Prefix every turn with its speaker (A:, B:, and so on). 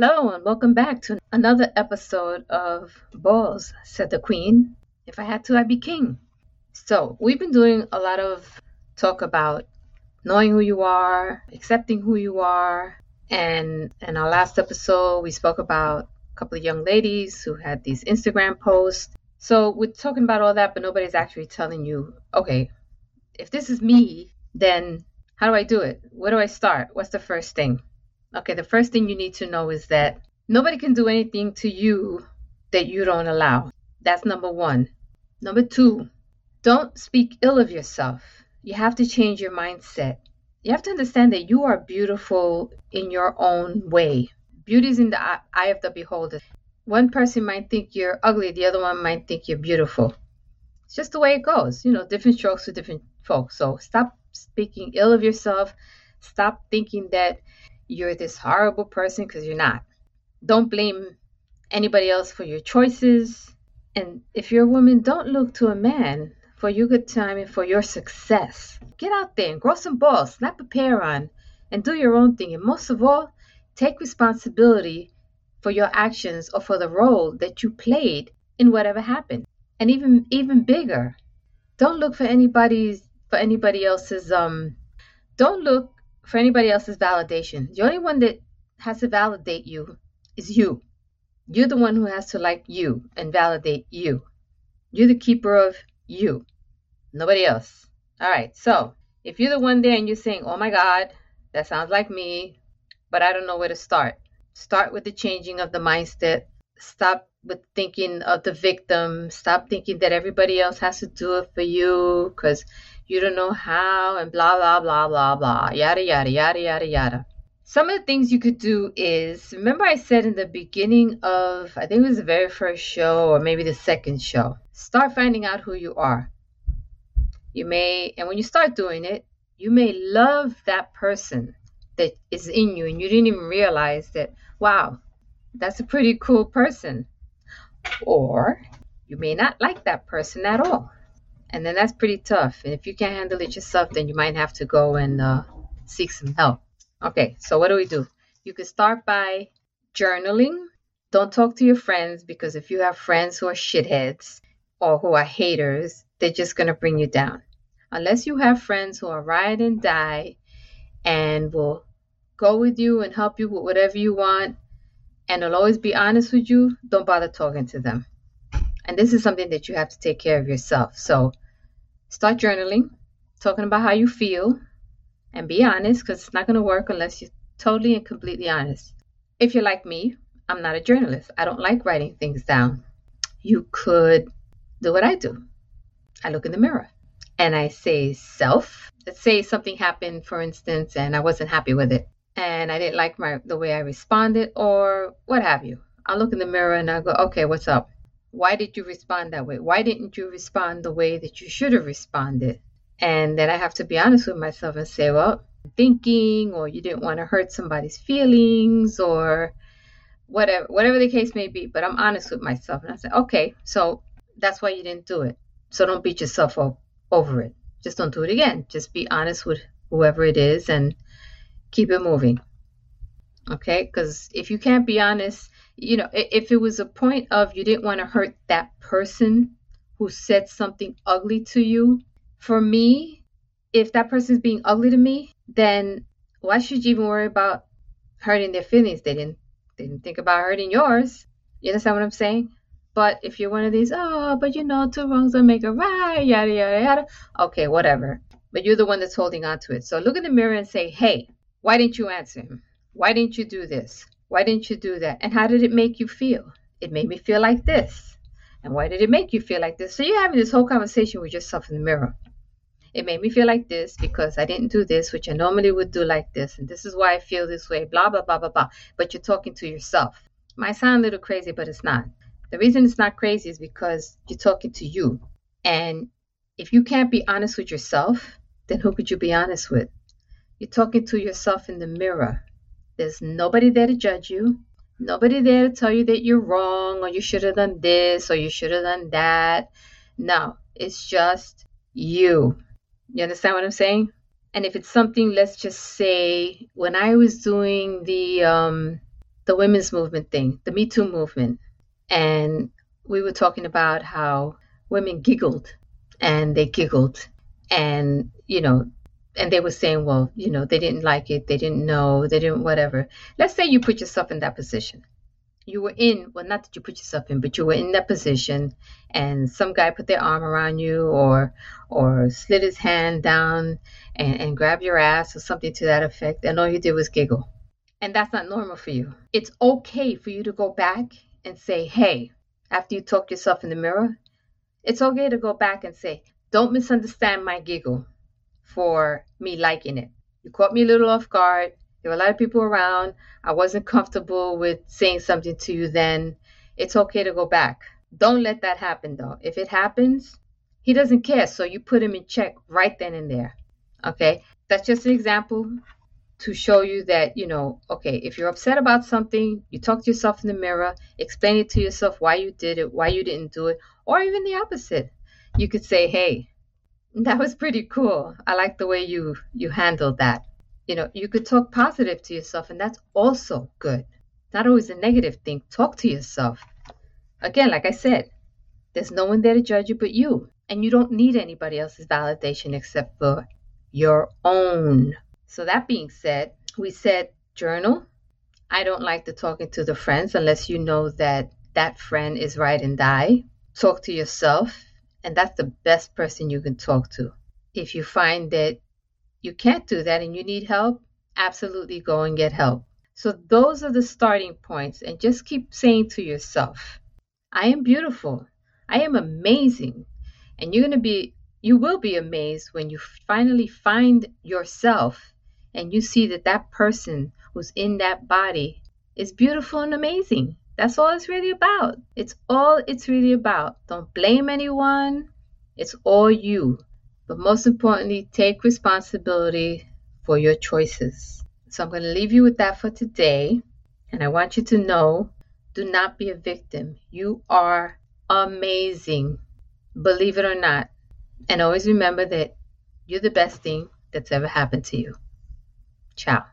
A: Hello, and welcome back to another episode of Balls, said the Queen. If I had to, I'd be king. So, we've been doing a lot of talk about knowing who you are, accepting who you are, and in our last episode, we spoke about a couple of young ladies who had these Instagram posts. So, we're talking about all that, but nobody's actually telling you, okay, if this is me, then how do I do it? Where do I start? What's the first thing? Okay, the first thing you need to know is that nobody can do anything to you that you don't allow. That's number one. Number two, don't speak ill of yourself. You have to change your mindset. You have to understand that you are beautiful in your own way. Beauty is in the eye of the beholder. One person might think you're ugly, the other one might think you're beautiful. It's just the way it goes. You know, different strokes for different folks. So stop speaking ill of yourself. Stop thinking that you're this horrible person because you're not. Don't blame anybody else for your choices. And if you're a woman, don't look to a man for your good time and for your success. Get out there and grow some balls, snap a pair on, and do your own thing. And most of all, take responsibility for your actions or for the role that you played in whatever happened. And even even bigger, don't look for anybody's for anybody else's um don't look for anybody else's validation. The only one that has to validate you is you. You're the one who has to like you and validate you. You're the keeper of you, nobody else. All right, so if you're the one there and you're saying, oh my God, that sounds like me, but I don't know where to start, start with the changing of the mindset. Stop with thinking of the victim. Stop thinking that everybody else has to do it for you because you don't know how, and blah, blah, blah, blah, blah, yada, yada, yada, yada, yada. Some of the things you could do is remember, I said in the beginning of, I think it was the very first show or maybe the second show, start finding out who you are. You may, and when you start doing it, you may love that person that is in you and you didn't even realize that, wow, that's a pretty cool person. Or you may not like that person at all and then that's pretty tough. And if you can't handle it yourself, then you might have to go and uh, seek some help. Okay, so what do we do? You can start by journaling. Don't talk to your friends because if you have friends who are shitheads or who are haters, they're just going to bring you down. Unless you have friends who are ride and die and will go with you and help you with whatever you want and will always be honest with you, don't bother talking to them. And this is something that you have to take care of yourself. So start journaling, talking about how you feel, and be honest because it's not going to work unless you're totally and completely honest. If you're like me, I'm not a journalist. I don't like writing things down. You could do what I do. I look in the mirror and I say self. Let's say something happened, for instance, and I wasn't happy with it and I didn't like my the way I responded or what have you. I look in the mirror and I go, okay, what's up? Why did you respond that way? Why didn't you respond the way that you should have responded? And then I have to be honest with myself and say, well, thinking, or you didn't want to hurt somebody's feelings, or whatever, whatever the case may be. But I'm honest with myself, and I say, okay, so that's why you didn't do it. So don't beat yourself up over it. Just don't do it again. Just be honest with whoever it is and keep it moving. Okay? Because if you can't be honest, you know, if it was a point of you didn't want to hurt that person who said something ugly to you, for me, if that person's being ugly to me, then why should you even worry about hurting their feelings? They didn't they didn't think about hurting yours. You understand what I'm saying? But if you're one of these, oh, but you know, two wrongs don't make a right, yada yada yada. Okay, whatever. But you're the one that's holding on to it. So look in the mirror and say, hey, why didn't you answer him? Why didn't you do this? Why didn't you do that? And how did it make you feel? It made me feel like this. And why did it make you feel like this? So you're having this whole conversation with yourself in the mirror. It made me feel like this because I didn't do this, which I normally would do like this. And this is why I feel this way, blah, blah, blah, blah, blah. But you're talking to yourself. Might sound a little crazy, but it's not. The reason it's not crazy is because you're talking to you. And if you can't be honest with yourself, then who could you be honest with? You're talking to yourself in the mirror. There's nobody there to judge you. Nobody there to tell you that you're wrong or you should have done this or you should have done that. No, it's just you. You understand what I'm saying? And if it's something, let's just say, when I was doing the um, the women's movement thing, the Me Too movement. And we were talking about how women giggled and they giggled and, you know, and they were saying, well, you know, they didn't like it, they didn't know, they didn't whatever. Let's say you put yourself in that position. You were in, well, not that you put yourself in, but you were in that position, and some guy put their arm around you, or or slid his hand down and, and grabbed your ass, or something to that effect, and all you did was giggle. And that's not normal for you. It's okay for you to go back and say, hey, after you talk yourself in the mirror, it's okay to go back and say, don't misunderstand my giggle for me liking it. You caught me a little off guard. There were a lot of people around. I wasn't comfortable with saying something to you then. It's okay to go back. Don't let that happen though. If it happens, he doesn't care. So you put him in check right then and there. Okay? That's just an example to show you that, you know, okay, if you're upset about something, you talk to yourself in the mirror, explain it to yourself why you did it, why you didn't do it, or even the opposite. You could say, hey, that was pretty cool. I like the way you you handled that. You know, you could talk positive to yourself and that's also good. Not always a negative thing. Talk to yourself. Again, like I said, there's no one there to judge you but you. And you don't need anybody else's validation except for your own. So that being said, we said journal. I don't like the talking to the friends unless you know that that friend is right and die. Talk to yourself and that's the best person you can talk to. If you find that you can't do that and you need help, absolutely go and get help. So, those are the starting points. And just keep saying to yourself, I am beautiful. I am amazing. And you're going to be, you will be amazed when you finally find yourself and you see that that person who's in that body is beautiful and amazing. That's all it's really about. It's all it's really about. Don't blame anyone. It's all you. But most importantly, take responsibility for your choices. So I'm going to leave you with that for today. And I want you to know do not be a victim. You are amazing. Believe it or not. And always remember that you're the best thing that's ever happened to you. Ciao.